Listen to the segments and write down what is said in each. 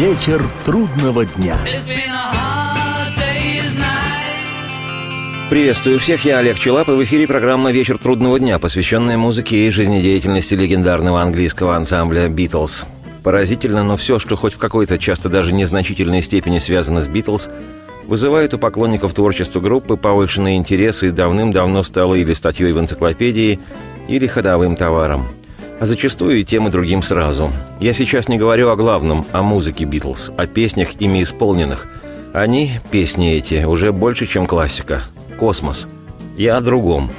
Вечер трудного дня. Приветствую всех, я Олег Челап, и в эфире программа «Вечер трудного дня», посвященная музыке и жизнедеятельности легендарного английского ансамбля «Битлз». Поразительно, но все, что хоть в какой-то, часто даже незначительной степени связано с «Битлз», вызывает у поклонников творчества группы повышенные интересы и давным-давно стало или статьей в энциклопедии, или ходовым товаром. А зачастую и тем, и другим сразу. Я сейчас не говорю о главном, о музыке «Битлз», о песнях, ими исполненных. Они, песни эти, уже больше, чем классика – космос. Я о другом.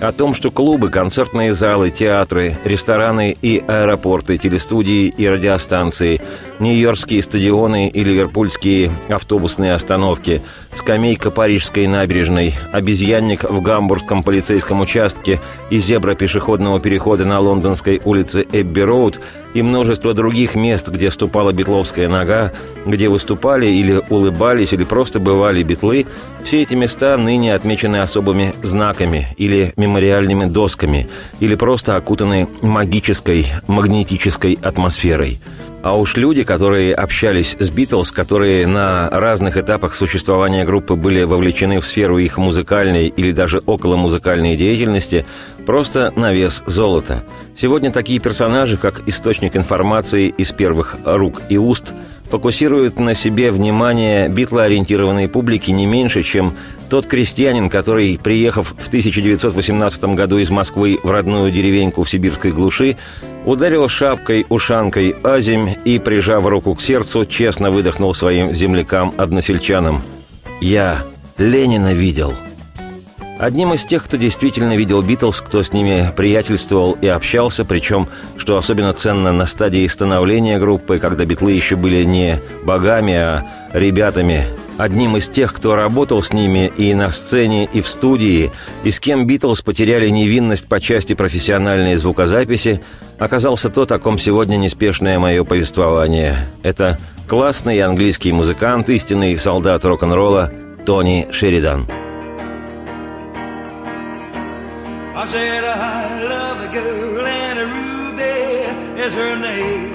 О том, что клубы, концертные залы, театры, рестораны и аэропорты, телестудии и радиостанции, нью-йоркские стадионы и ливерпульские автобусные остановки, скамейка Парижской набережной, обезьянник в гамбургском полицейском участке и зебра пешеходного перехода на лондонской улице Эбби-Роуд и множество других мест, где ступала битловская нога, где выступали или улыбались, или просто бывали битлы, все эти места ныне отмечены особыми знаками или мемориальными досками, или просто окутаны магической, магнетической атмосферой. А уж люди, которые общались с Битлз, которые на разных этапах существования группы были вовлечены в сферу их музыкальной или даже около музыкальной деятельности, просто на вес золота. Сегодня такие персонажи, как источник информации из первых рук и уст – фокусирует на себе внимание битлоориентированной публики не меньше, чем тот крестьянин, который, приехав в 1918 году из Москвы в родную деревеньку в сибирской глуши, ударил шапкой-ушанкой азимь и, прижав руку к сердцу, честно выдохнул своим землякам-односельчанам. «Я Ленина видел». Одним из тех, кто действительно видел Битлз, кто с ними приятельствовал и общался, причем, что особенно ценно на стадии становления группы, когда Битлы еще были не богами, а ребятами, одним из тех, кто работал с ними и на сцене, и в студии, и с кем Битлз потеряли невинность по части профессиональной звукозаписи, оказался тот, о ком сегодня неспешное мое повествование. Это классный английский музыкант, истинный солдат рок-н-ролла Тони Шеридан. I said I love a girl and a Ruby is her name.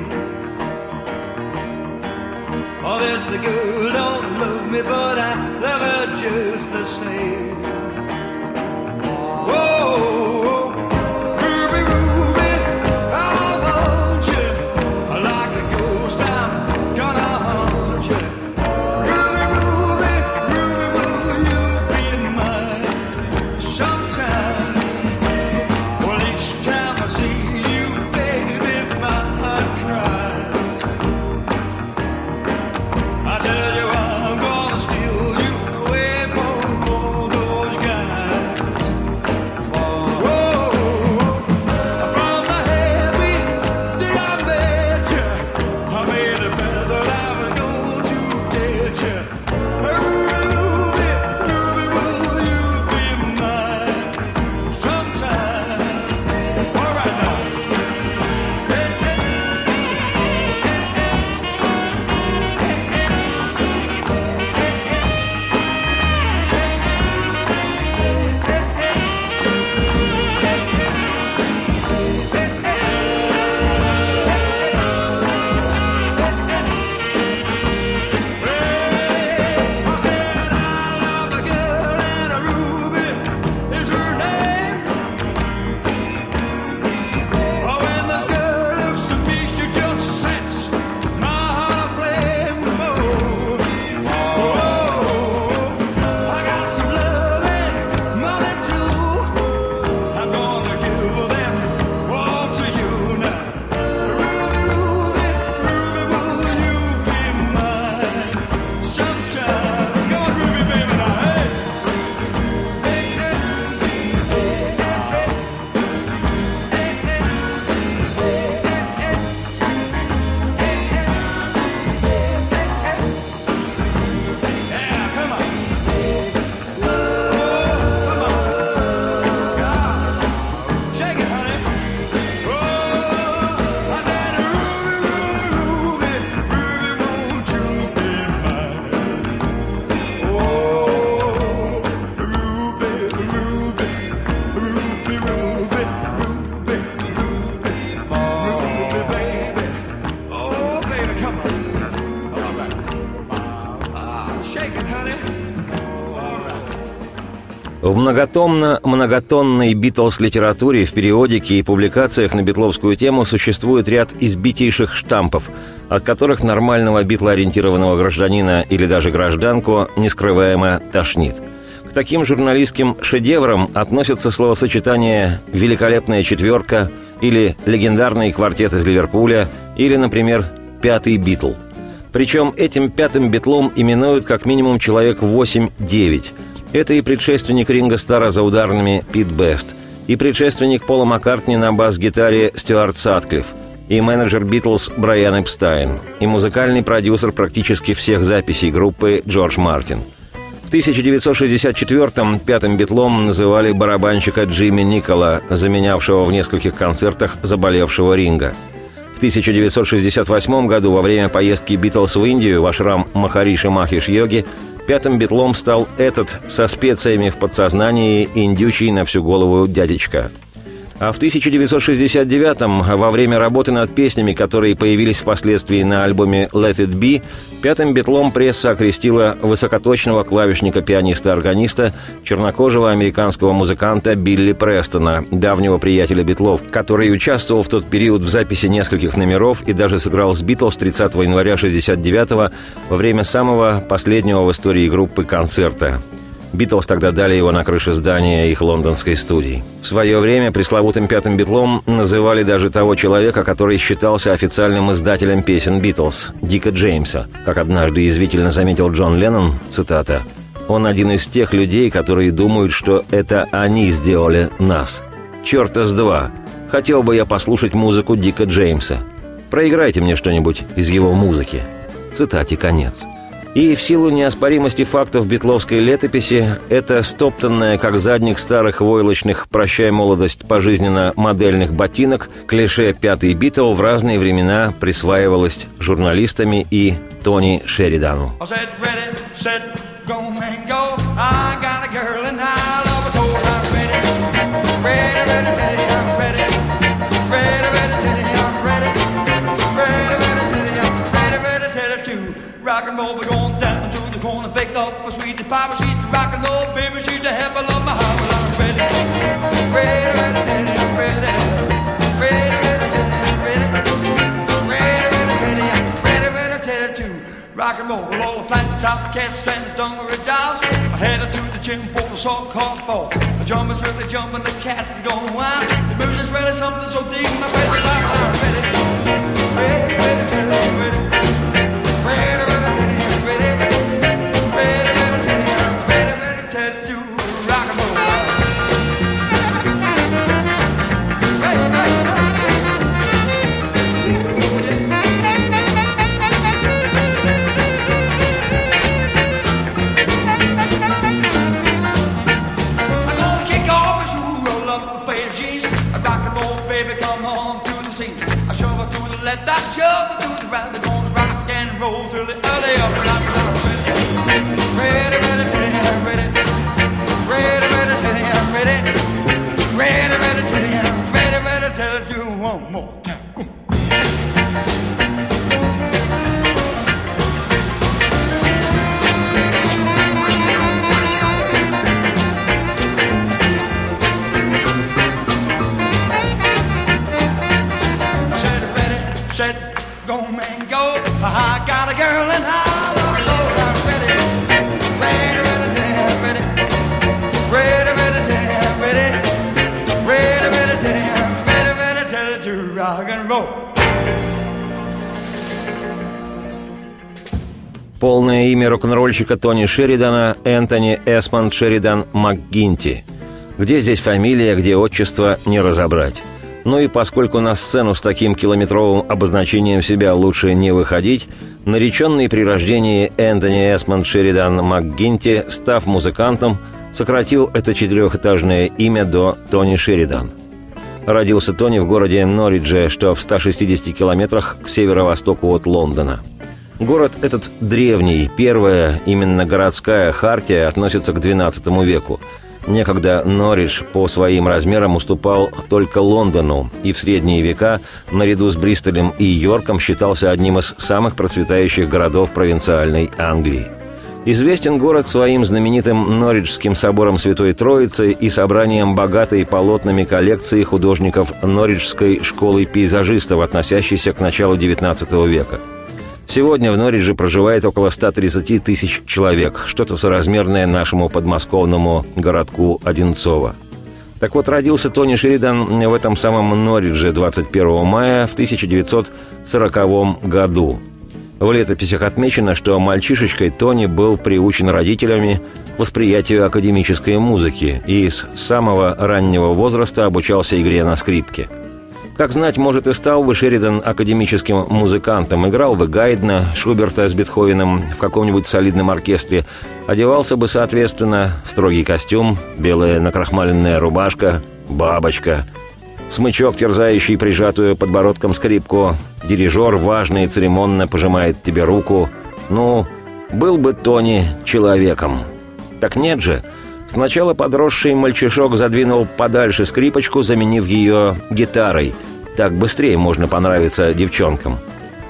Oh, this girl don't love me, but I love her just the same. В многотомно-многотонной Битлз-литературе, в периодике и публикациях на битловскую тему существует ряд избитейших штампов, от которых нормального битлоориентированного гражданина или даже гражданку нескрываемо тошнит. К таким журналистским шедеврам относятся словосочетания «великолепная четверка» или «легендарный квартет из Ливерпуля» или, например, «пятый Битл». Причем этим пятым битлом именуют как минимум человек 8-9 – это и предшественник Ринга Стара за ударными Пит Бест, и предшественник Пола Маккартни на бас-гитаре Стюарт Сатклифф, и менеджер Битлз Брайан Эпстайн, и музыкальный продюсер практически всех записей группы Джордж Мартин. В 1964-м пятым битлом называли барабанщика Джимми Никола, заменявшего в нескольких концертах заболевшего Ринга. В 1968 году во время поездки Битлз в Индию в ашрам Махариши Махиш Йоги Пятым битлом стал этот со специями в подсознании индючий на всю голову дядечка – а в 1969-м, во время работы над песнями, которые появились впоследствии на альбоме «Let It Be», пятым битлом пресса окрестила высокоточного клавишника-пианиста-органиста, чернокожего американского музыканта Билли Престона, давнего приятеля битлов, который участвовал в тот период в записи нескольких номеров и даже сыграл с Битлз 30 января 1969 во время самого последнего в истории группы концерта – Битлз тогда дали его на крыше здания их лондонской студии. В свое время пресловутым пятым битлом называли даже того человека, который считался официальным издателем песен Битлз, Дика Джеймса. Как однажды язвительно заметил Джон Леннон, цитата, «Он один из тех людей, которые думают, что это они сделали нас. Черта с два! Хотел бы я послушать музыку Дика Джеймса. Проиграйте мне что-нибудь из его музыки». Цитате конец. И в силу неоспоримости фактов битловской летописи, это стоптанное, как задних старых войлочных «прощай молодость» пожизненно модельных ботинок, клише «пятый Битл» в разные времена присваивалось журналистами и Тони Шеридану. Rock up sweet papa. She's the rock and roll baby. She's the heaven of my heart. Well, I'm ready, ready, ready, ready, ready, ready, ready, ready, ready, ready, to rock and roll with all the flat top cats and dungaree dolls. I headed to the gym for the so-called fall. The drummers really jumping, the cats is going wild. The music's really something so deep. My baby, I'm ready, Имя рок-н-ролльщика Тони Шеридана – Энтони Эсмонд Шеридан МакГинти. Где здесь фамилия, где отчество – не разобрать. Ну и поскольку на сцену с таким километровым обозначением себя лучше не выходить, нареченный при рождении Энтони Эсмонд Шеридан МакГинти, став музыкантом, сократил это четырехэтажное имя до Тони Шеридан. Родился Тони в городе Норридже, что в 160 километрах к северо-востоку от Лондона – Город этот древний, первая именно городская хартия относится к XII веку. Некогда Норридж по своим размерам уступал только Лондону, и в средние века, наряду с Бристолем и Йорком, считался одним из самых процветающих городов провинциальной Англии. Известен город своим знаменитым Норриджским собором Святой Троицы и собранием богатой полотнами коллекции художников Норриджской школы пейзажистов, относящейся к началу XIX века. Сегодня в Норридже проживает около 130 тысяч человек, что-то соразмерное нашему подмосковному городку Одинцово. Так вот, родился Тони Шеридан в этом самом Норридже 21 мая в 1940 году – в летописях отмечено, что мальчишечкой Тони был приучен родителями восприятию академической музыки и с самого раннего возраста обучался игре на скрипке. Как знать, может, и стал бы Шеридан академическим музыкантом, играл бы Гайдна, Шуберта с Бетховеном в каком-нибудь солидном оркестре, одевался бы, соответственно, строгий костюм, белая накрахмаленная рубашка, бабочка – Смычок, терзающий прижатую подбородком скрипку. Дирижер важно и церемонно пожимает тебе руку. Ну, был бы Тони человеком. Так нет же. Сначала подросший мальчишок задвинул подальше скрипочку, заменив ее гитарой. Так быстрее можно понравиться девчонкам.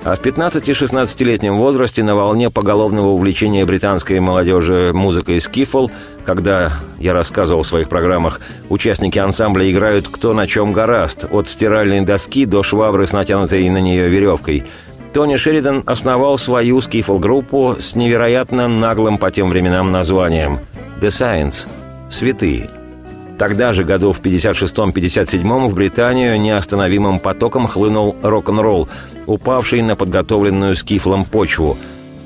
А в 15-16-летнем возрасте на волне поголовного увлечения британской молодежи музыкой скифл, когда, я рассказывал в своих программах, участники ансамбля играют кто на чем гораст, от стиральной доски до швабры с натянутой на нее веревкой, Тони Шеридан основал свою скифл-группу с невероятно наглым по тем временам названием «The Science» — «Святые». Тогда же, году в 56-57 в Британию неостановимым потоком хлынул рок-н-ролл, упавший на подготовленную скифлом почву.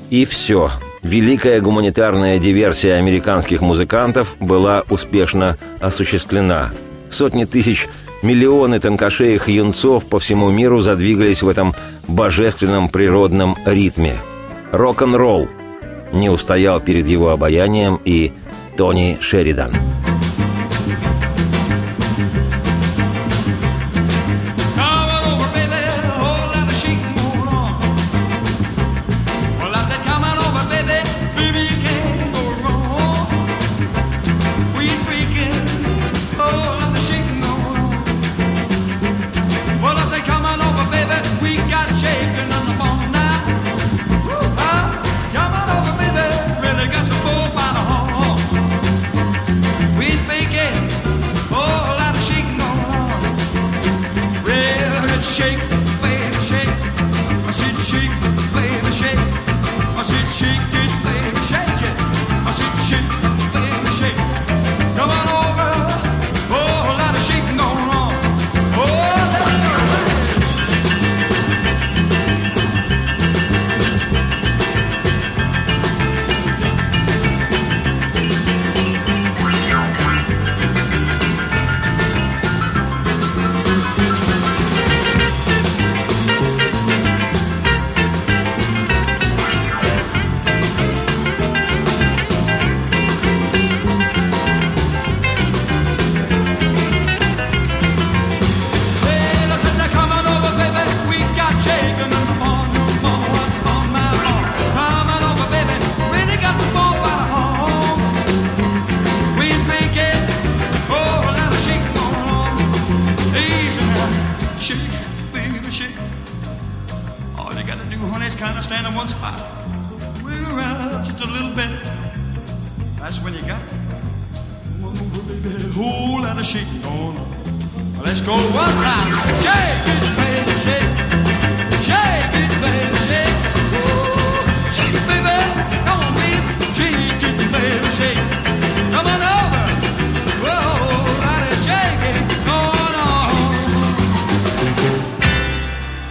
И все. Великая гуманитарная диверсия американских музыкантов была успешно осуществлена. Сотни тысяч, миллионы тонкошеих юнцов по всему миру задвигались в этом божественном природном ритме. Рок-н-ролл не устоял перед его обаянием и Тони Шеридан.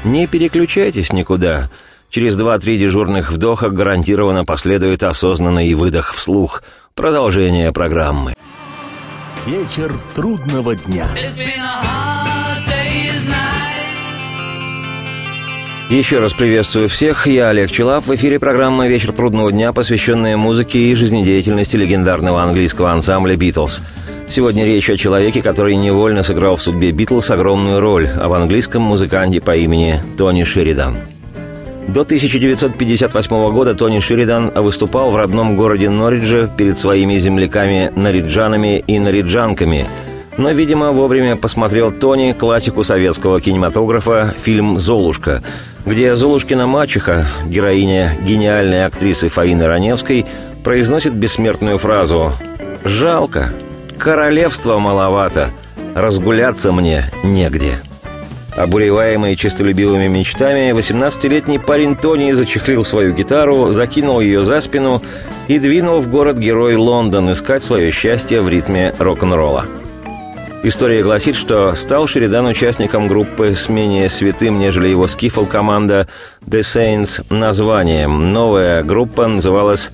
Не переключайтесь никуда. Через два-три дежурных вдоха гарантированно последует осознанный выдох вслух. Продолжение программы. Вечер трудного дня. Еще раз приветствую всех. Я Олег Челап. В эфире программа «Вечер трудного дня», посвященная музыке и жизнедеятельности легендарного английского ансамбля «Битлз». Сегодня речь о человеке, который невольно сыграл в судьбе Битлз огромную роль, об английском музыканте по имени Тони Шеридан. До 1958 года Тони Шеридан выступал в родном городе Норридже перед своими земляками-нариджанами и нариджанками, Но, видимо, вовремя посмотрел Тони классику советского кинематографа фильм «Золушка», где Золушкина мачеха, героиня гениальной актрисы Фаины Раневской, произносит бессмертную фразу «Жалко, королевства маловато, разгуляться мне негде». Обуреваемый честолюбивыми мечтами, 18-летний парень Тони зачехлил свою гитару, закинул ее за спину и двинул в город-герой Лондон искать свое счастье в ритме рок-н-ролла. История гласит, что стал Шеридан участником группы с менее святым, нежели его скифл команда The Saints названием. Новая группа называлась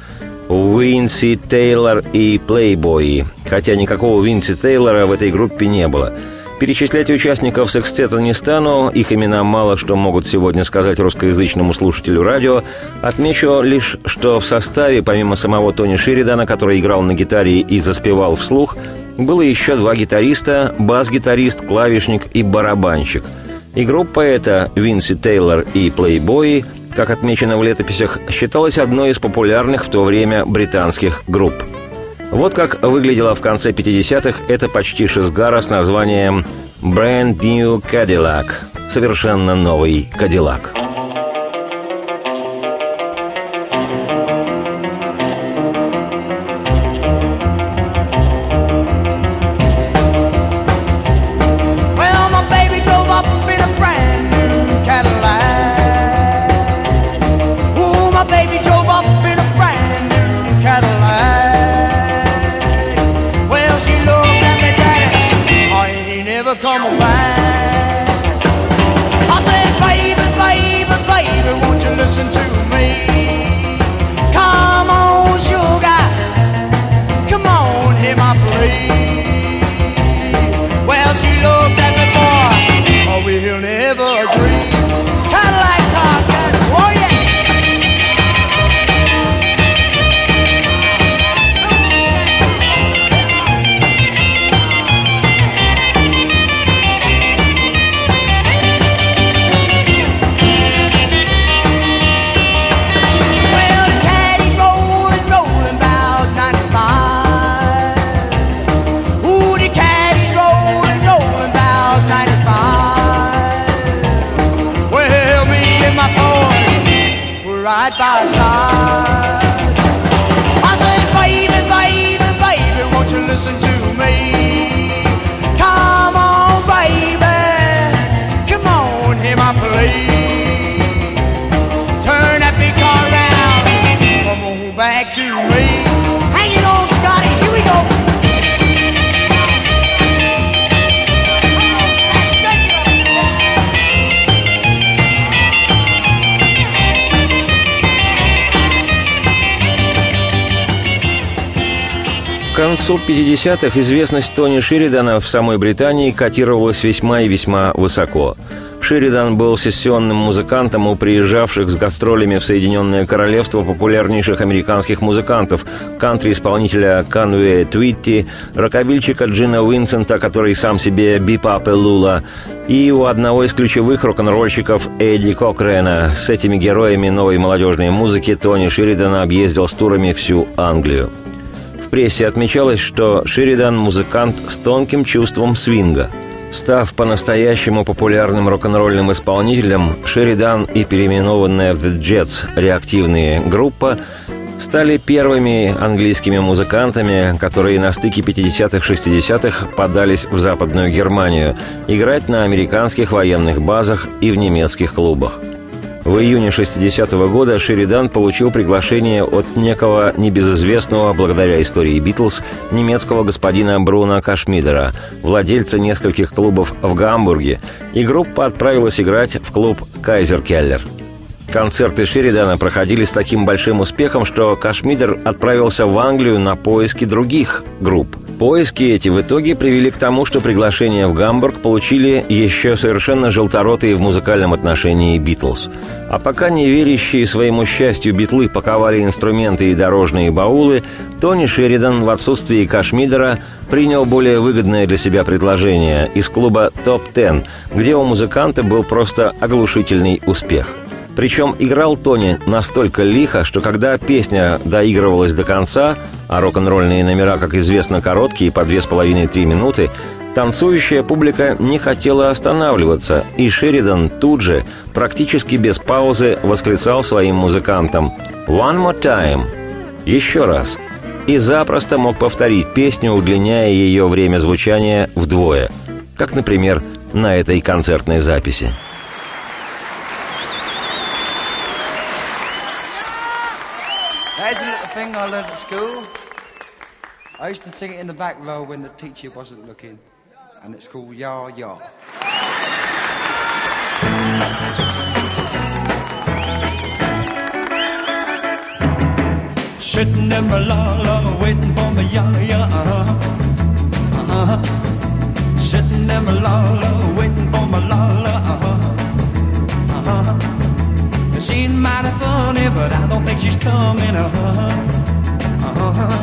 Уинси Тейлор и Playboy, хотя никакого Уинси Тейлора в этой группе не было – Перечислять участников секстета не стану, их имена мало что могут сегодня сказать русскоязычному слушателю радио. Отмечу лишь, что в составе, помимо самого Тони Шеридана, который играл на гитаре и заспевал вслух, было еще два гитариста, бас-гитарист, клавишник и барабанщик. И группа эта, Винси Тейлор и Плейбои, как отмечено в летописях, считалась одной из популярных в то время британских групп – вот как выглядела в конце 50-х эта почти шизгара с названием «Brand New Cadillac» – совершенно новый Кадиллак. Концу 50-х известность Тони Шеридана в самой Британии котировалась весьма и весьма высоко. Шеридан был сессионным музыкантом у приезжавших с гастролями в Соединенное Королевство популярнейших американских музыкантов, кантри-исполнителя Канвея Твитти, рокобильчика Джина Уинсента, который сам себе бипап Лула, и у одного из ключевых рок-н-ролльщиков Эдди Кокрена. С этими героями новой молодежной музыки Тони Шеридана объездил с турами всю Англию прессе отмечалось, что Шеридан – музыкант с тонким чувством свинга. Став по-настоящему популярным рок-н-ролльным исполнителем, Шеридан и переименованная в The Jets реактивные группа стали первыми английскими музыкантами, которые на стыке 50-х-60-х подались в Западную Германию играть на американских военных базах и в немецких клубах – в июне 60-го года Шеридан получил приглашение от некого небезызвестного, благодаря истории Битлз, немецкого господина Бруна Кашмидера, владельца нескольких клубов в Гамбурге, и группа отправилась играть в клуб «Кайзер Келлер». Концерты Шеридана проходили с таким большим успехом, что Кашмидер отправился в Англию на поиски других групп. Поиски эти в итоге привели к тому, что приглашение в Гамбург получили еще совершенно желторотые в музыкальном отношении «Битлз». А пока неверящие своему счастью битлы паковали инструменты и дорожные баулы, Тони Шеридан в отсутствии Кашмидера принял более выгодное для себя предложение из клуба «Топ-10», где у музыканта был просто оглушительный успех – причем играл Тони настолько лихо, что когда песня доигрывалась до конца, а рок-н-ролльные номера, как известно, короткие, по две с половиной-три минуты, Танцующая публика не хотела останавливаться, и Шеридан тут же, практически без паузы, восклицал своим музыкантам «One more time!» «Еще раз!» и запросто мог повторить песню, удлиняя ее время звучания вдвое, как, например, на этой концертной записи. I learned at school. I used to sing it in the back row when the teacher wasn't looking. and it's called Ya Ya. Sitting in my la la, waiting for me ya ya. Uh-huh. Uh-huh. Sitting in my la la, waiting for my la la. Uh-huh. Uh-huh. It seems funny, but I don't think she's coming. Uh-huh. Uh-huh.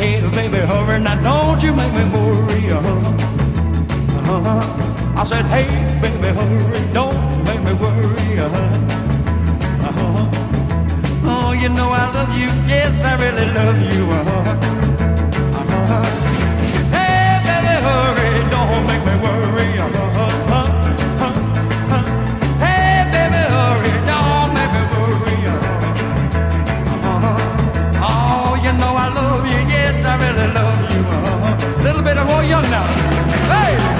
Hey, baby, hurry now, don't you make me worry. Uh-huh. Uh-huh. I said, hey, baby, hurry, don't make me worry. Uh-huh. Uh-huh. Oh, you know I love you, yes, I really love you. Uh-huh. we're all young now. Hey!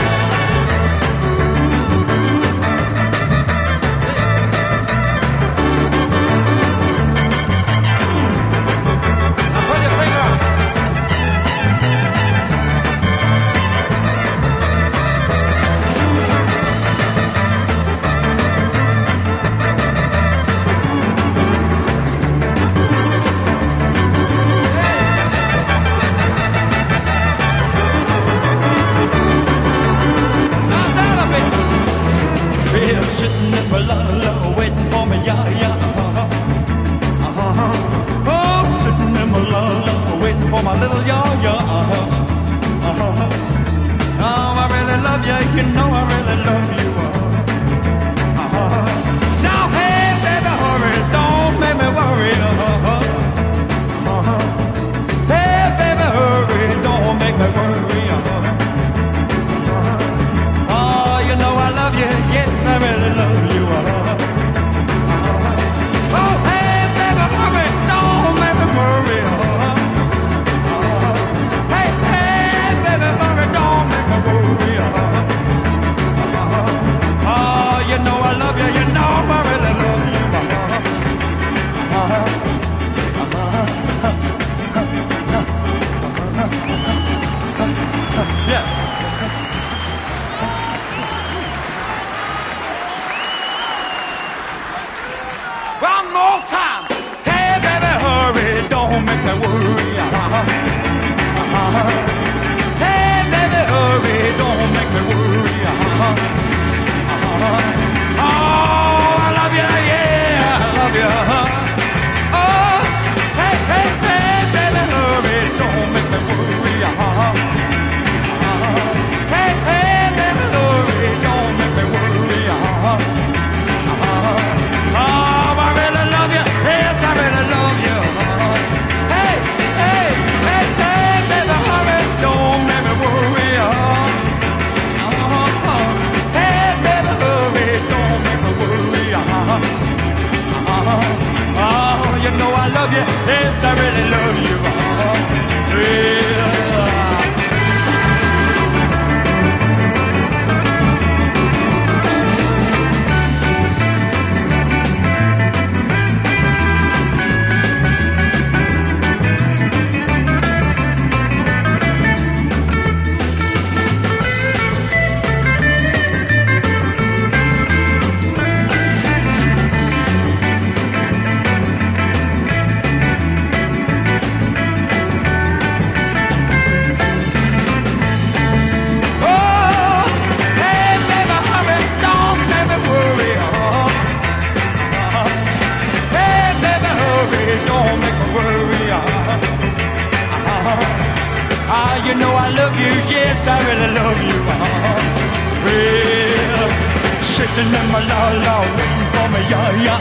best I really love you all. Well, sitting in my la la waiting for me, yeah, yeah.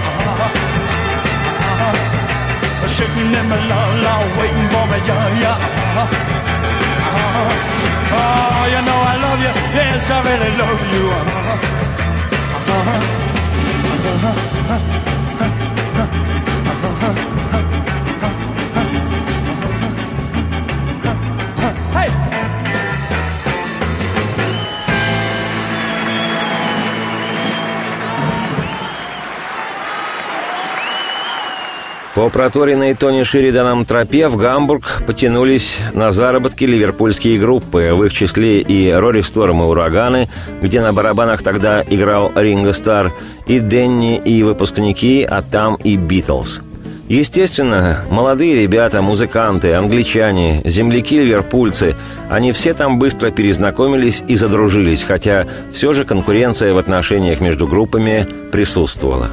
Sitting in my la la waiting for me, yeah, yeah. Oh, you know I love you, yes, I really love you. Uh-huh. Uh-huh. Uh-huh. По проторенной Тони Шериданом тропе в Гамбург потянулись на заработки ливерпульские группы, в их числе и Рори Сторм и Ураганы, где на барабанах тогда играл Ринго Стар, и Денни, и выпускники, а там и Битлз. Естественно, молодые ребята, музыканты, англичане, земляки-ливерпульцы, они все там быстро перезнакомились и задружились, хотя все же конкуренция в отношениях между группами присутствовала.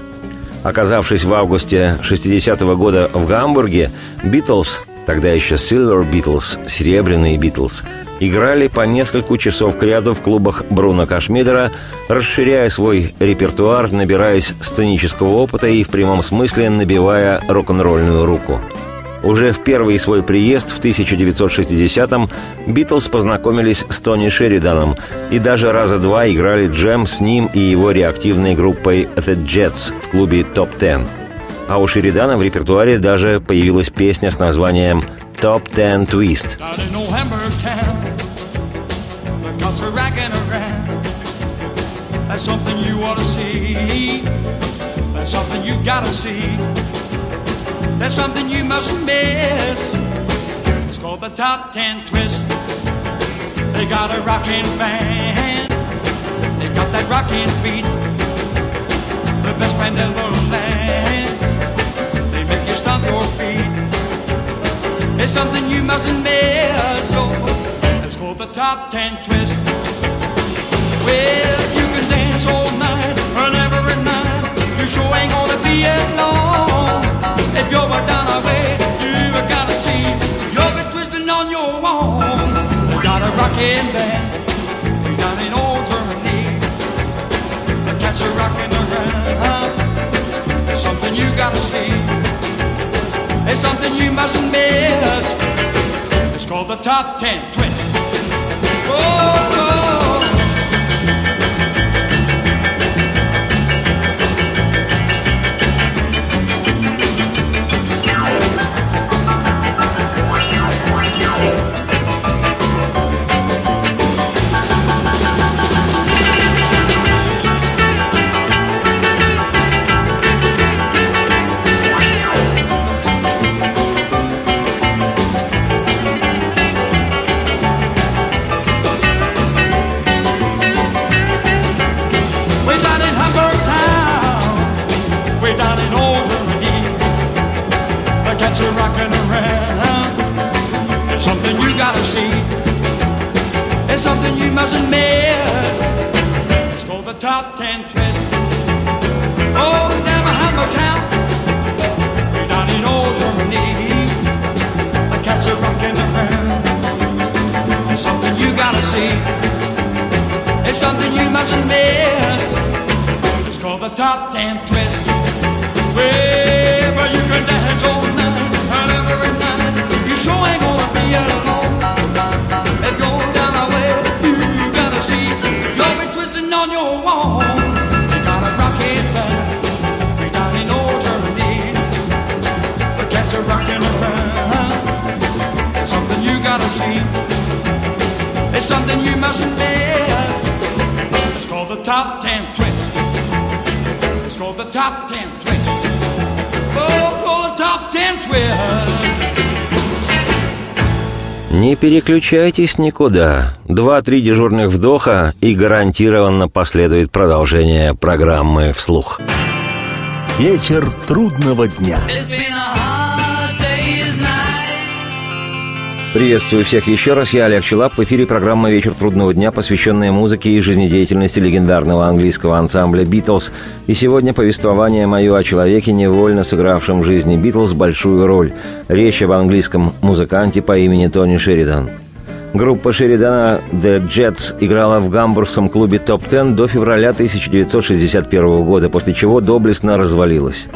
Оказавшись в августе 60-го года в Гамбурге, Битлз, тогда еще Silver Beatles, Серебряные Битлз, играли по несколько часов к ряду в клубах Бруно Кашмидера, расширяя свой репертуар, набираясь сценического опыта и в прямом смысле набивая рок-н-ролльную руку – уже в первый свой приезд в 1960-м Битлз познакомились с Тони Шериданом и даже раза два играли джем с ним и его реактивной группой The Jets в клубе Top Ten. А у Шеридана в репертуаре даже появилась песня с названием Top Ten Twist. That's something you gotta see. That's something you mustn't miss. It's called the Top Ten Twist. They got a rocking band. They got that rocking beat. The best band in the land. They make you stomp your feet. It's something you mustn't miss. Oh, it's called the top ten twist. Well, you can dance all night and every night. You sure ain't gonna be alone. If you're way, you gotta see you'll be twisting on your got a band. The are around. It's something you gotta see. It's something you mustn't miss. It's called the Top Ten Twist. Oh. atento. Top Ten Twist. Oh, called the Top Ten Twist. Не переключайтесь никуда. Два-три дежурных вдоха и гарантированно последует продолжение программы «Вслух». Вечер трудного дня. It's been a Приветствую всех еще раз. Я Олег Челап. В эфире программа «Вечер трудного дня», посвященная музыке и жизнедеятельности легендарного английского ансамбля «Битлз». И сегодня повествование мое о человеке, невольно сыгравшем в жизни «Битлз» большую роль. Речь об английском музыканте по имени Тони Шеридан. Группа Шеридана «The Jets» играла в гамбургском клубе «Топ Ten» до февраля 1961 года, после чего доблестно развалилась.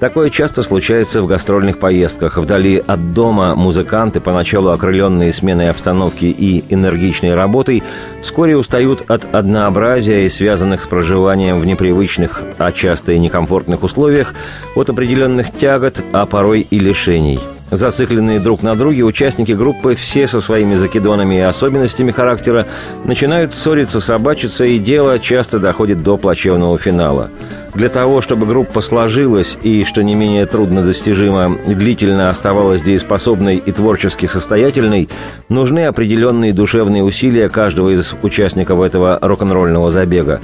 Такое часто случается в гастрольных поездках. Вдали от дома музыканты, поначалу окрыленные сменой обстановки и энергичной работой, вскоре устают от однообразия и связанных с проживанием в непривычных, а часто и некомфортных условиях, от определенных тягот, а порой и лишений – Зацикленные друг на друге, участники группы, все со своими закидонами и особенностями характера, начинают ссориться, собачиться, и дело часто доходит до плачевного финала. Для того, чтобы группа сложилась и, что не менее трудно достижимо, длительно оставалась дееспособной и творчески состоятельной, нужны определенные душевные усилия каждого из участников этого рок-н-ролльного забега.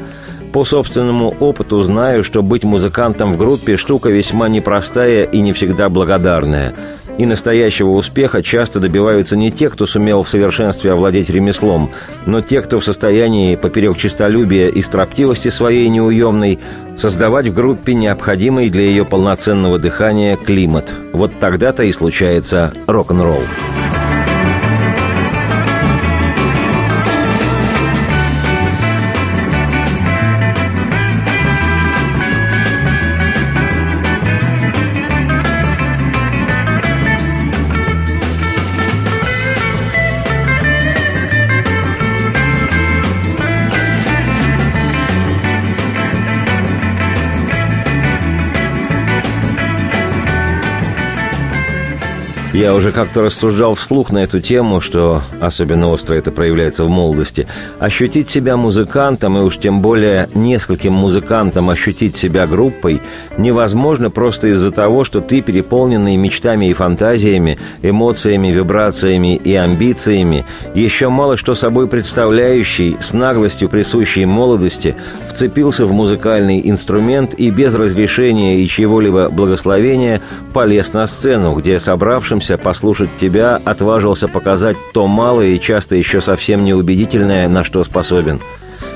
По собственному опыту знаю, что быть музыкантом в группе – штука весьма непростая и не всегда благодарная – и настоящего успеха часто добиваются не те, кто сумел в совершенстве овладеть ремеслом, но те, кто в состоянии поперек честолюбия и строптивости своей неуемной создавать в группе необходимый для ее полноценного дыхания климат. Вот тогда-то и случается рок-н-ролл. Я уже как-то рассуждал вслух на эту тему, что особенно остро это проявляется в молодости. Ощутить себя музыкантом, и уж тем более нескольким музыкантам ощутить себя группой, невозможно просто из-за того, что ты, переполненный мечтами и фантазиями, эмоциями, вибрациями и амбициями, еще мало что собой представляющий, с наглостью присущей молодости, вцепился в музыкальный инструмент и без разрешения и чьего-либо благословения полез на сцену, где собравшим собравшимся послушать тебя отважился показать то малое и часто еще совсем неубедительное, на что способен.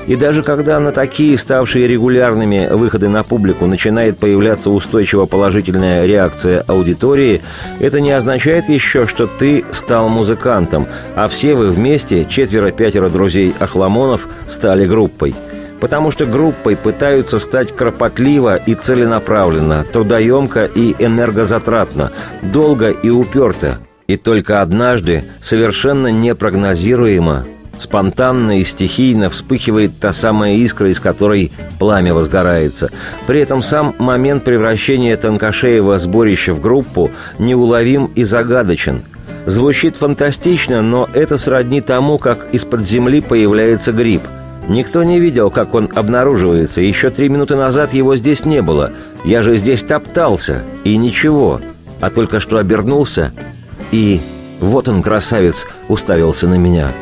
И даже когда на такие, ставшие регулярными выходы на публику, начинает появляться устойчиво положительная реакция аудитории, это не означает еще, что ты стал музыкантом, а все вы вместе, четверо-пятеро друзей Ахламонов, стали группой – потому что группой пытаются стать кропотливо и целенаправленно, трудоемко и энергозатратно, долго и уперто. И только однажды, совершенно непрогнозируемо, спонтанно и стихийно вспыхивает та самая искра, из которой пламя возгорается. При этом сам момент превращения Танкашеева сборища в группу неуловим и загадочен. Звучит фантастично, но это сродни тому, как из-под земли появляется гриб – Никто не видел, как он обнаруживается. Еще три минуты назад его здесь не было. Я же здесь топтался, и ничего. А только что обернулся, и вот он, красавец, уставился на меня.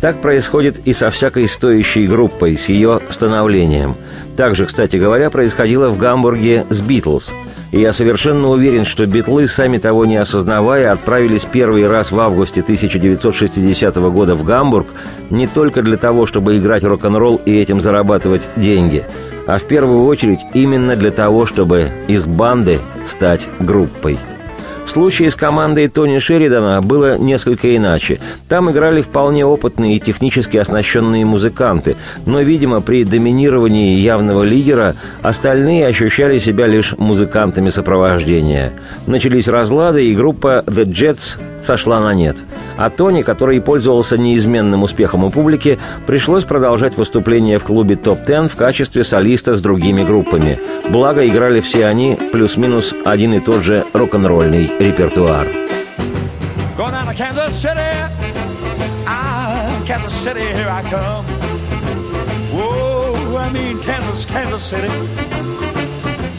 Так происходит и со всякой стоящей группой, с ее становлением. Так же, кстати говоря, происходило в Гамбурге с «Битлз». И я совершенно уверен, что битлы, сами того не осознавая, отправились первый раз в августе 1960 года в Гамбург не только для того, чтобы играть рок-н-ролл и этим зарабатывать деньги, а в первую очередь именно для того, чтобы из банды стать группой. В случае с командой Тони Шеридана было несколько иначе. Там играли вполне опытные и технически оснащенные музыканты, но, видимо, при доминировании явного лидера остальные ощущали себя лишь музыкантами сопровождения. Начались разлады, и группа The Jets сошла на нет. А Тони, который пользовался неизменным успехом у публики, пришлось продолжать выступление в клубе «Топ-10» в качестве солиста с другими группами. Благо, играли все они плюс-минус один и тот же рок-н-ролльный репертуар.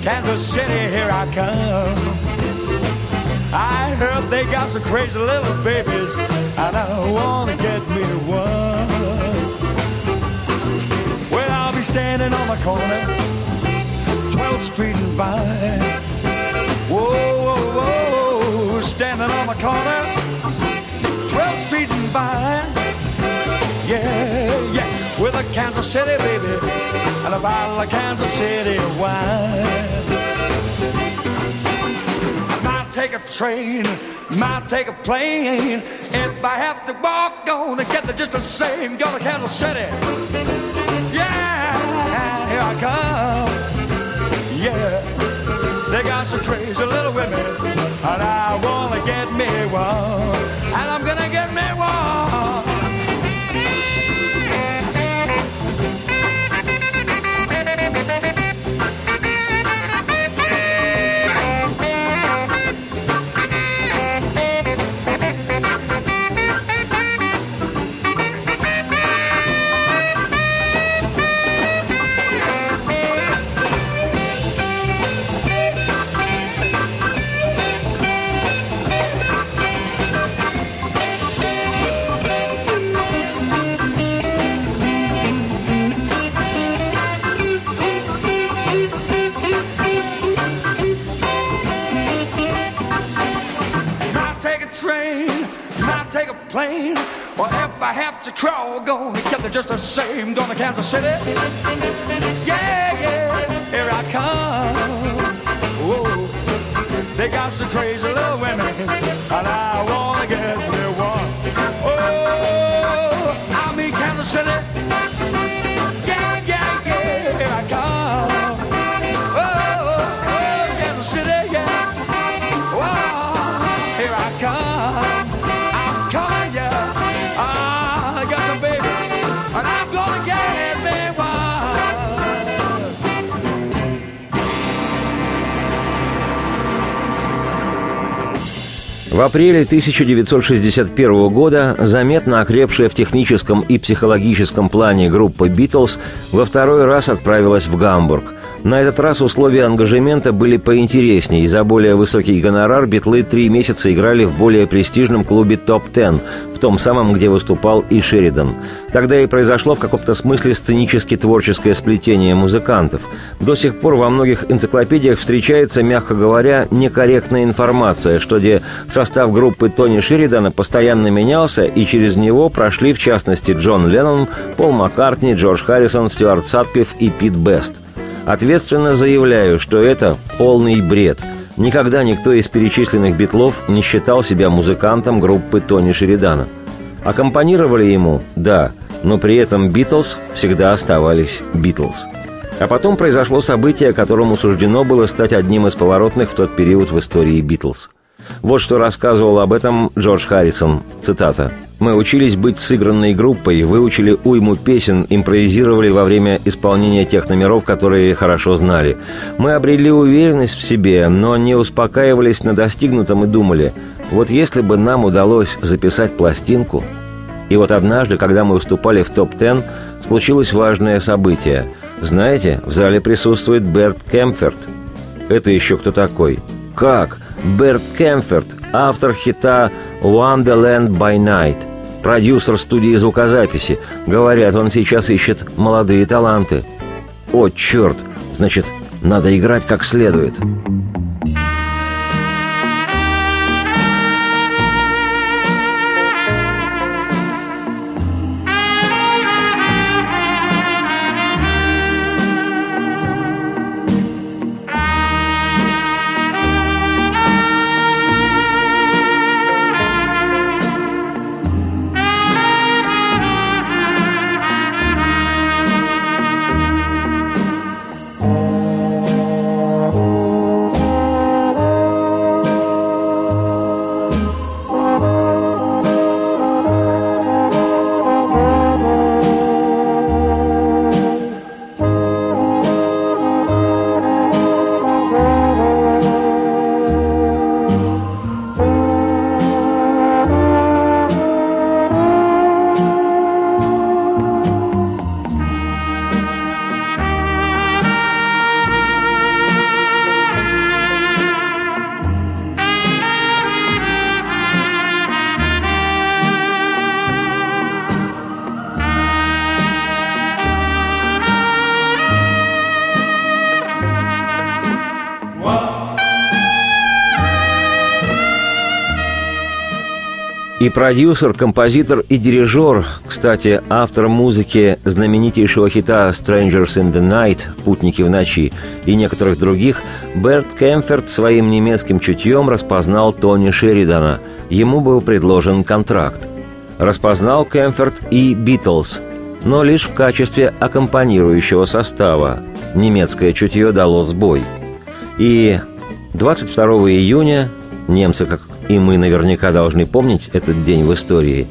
Kansas City, here I come. I heard they got some crazy little babies, and I wanna get me one. Well, I'll be standing on the corner, 12th Street and Vine. Whoa, whoa, whoa, standing on the corner, 12th Street and Vine. Yeah, yeah, with a Kansas City baby and a bottle of Kansas City wine Might take a train, might take a plane. If I have to walk, gonna get there just the same. Go to Kansas City. Yeah, here I come. Yeah, They got some crazy little women, and I wanna get me one, and I'm gonna get me one. I have to crawl, get there just the same. Going to Kansas City. Yeah, yeah, here I come. Whoa, they got some crazy little women, В апреле 1961 года заметно окрепшая в техническом и психологическом плане группа «Битлз» во второй раз отправилась в Гамбург. На этот раз условия ангажемента были поинтереснее, и за более высокий гонорар битлы три месяца играли в более престижном клубе «Топ-10», в том самом, где выступал и Шеридан. Тогда и произошло в каком-то смысле сценически творческое сплетение музыкантов. До сих пор во многих энциклопедиях встречается, мягко говоря, некорректная информация, что где состав группы Тони Шеридана постоянно менялся, и через него прошли, в частности, Джон Леннон, Пол Маккартни, Джордж Харрисон, Стюарт Сатклифф и Пит Бест. Ответственно заявляю, что это полный бред – Никогда никто из перечисленных битлов не считал себя музыкантом группы Тони Шеридана. Аккомпанировали ему, да, но при этом Битлз всегда оставались Битлз. А потом произошло событие, которому суждено было стать одним из поворотных в тот период в истории Битлз. Вот что рассказывал об этом Джордж Харрисон, цитата. «Мы учились быть сыгранной группой, выучили уйму песен, импровизировали во время исполнения тех номеров, которые хорошо знали. Мы обрели уверенность в себе, но не успокаивались на достигнутом и думали, вот если бы нам удалось записать пластинку...» И вот однажды, когда мы выступали в топ-10, случилось важное событие. Знаете, в зале присутствует Берт Кемферт. Это еще кто такой? Как? Берт Кемферт, автор хита «Wonderland by Night», продюсер студии звукозаписи. Говорят, он сейчас ищет молодые таланты. О, черт! Значит, надо играть как следует. Продюсер, композитор и дирижер, кстати, автор музыки знаменитейшего хита «Strangers in the Night» «Путники в ночи» и некоторых других, Берт Кемферт своим немецким чутьем распознал Тони Шеридана. Ему был предложен контракт. Распознал Кемферт и «Битлз», но лишь в качестве аккомпанирующего состава. Немецкое чутье дало сбой. И 22 июня, немцы, как и мы наверняка должны помнить этот день в истории,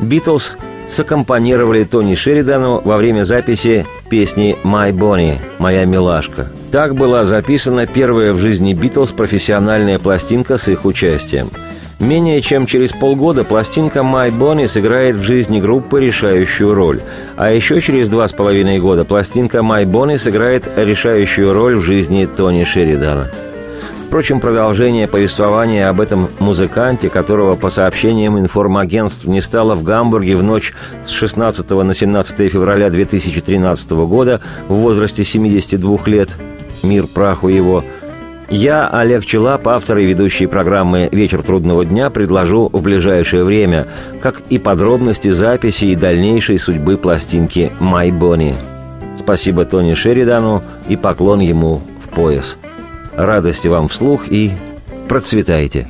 Битлз саккомпанировали Тони Шеридану во время записи песни «My Bonnie» – «Моя милашка». Так была записана первая в жизни Битлз профессиональная пластинка с их участием. Менее чем через полгода пластинка «My Bonnie» сыграет в жизни группы решающую роль. А еще через два с половиной года пластинка «My Bonnie» сыграет решающую роль в жизни Тони Шеридана. Впрочем, продолжение повествования об этом музыканте, которого, по сообщениям информагентств, не стало в Гамбурге в ночь с 16 на 17 февраля 2013 года в возрасте 72 лет, мир праху его, я, Олег Челап, автор и ведущий программы «Вечер трудного дня», предложу в ближайшее время, как и подробности записи и дальнейшей судьбы пластинки «My Bonnie». Спасибо Тони Шеридану и поклон ему в пояс – Радости вам вслух и процветайте!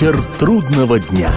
Вечер трудного дня.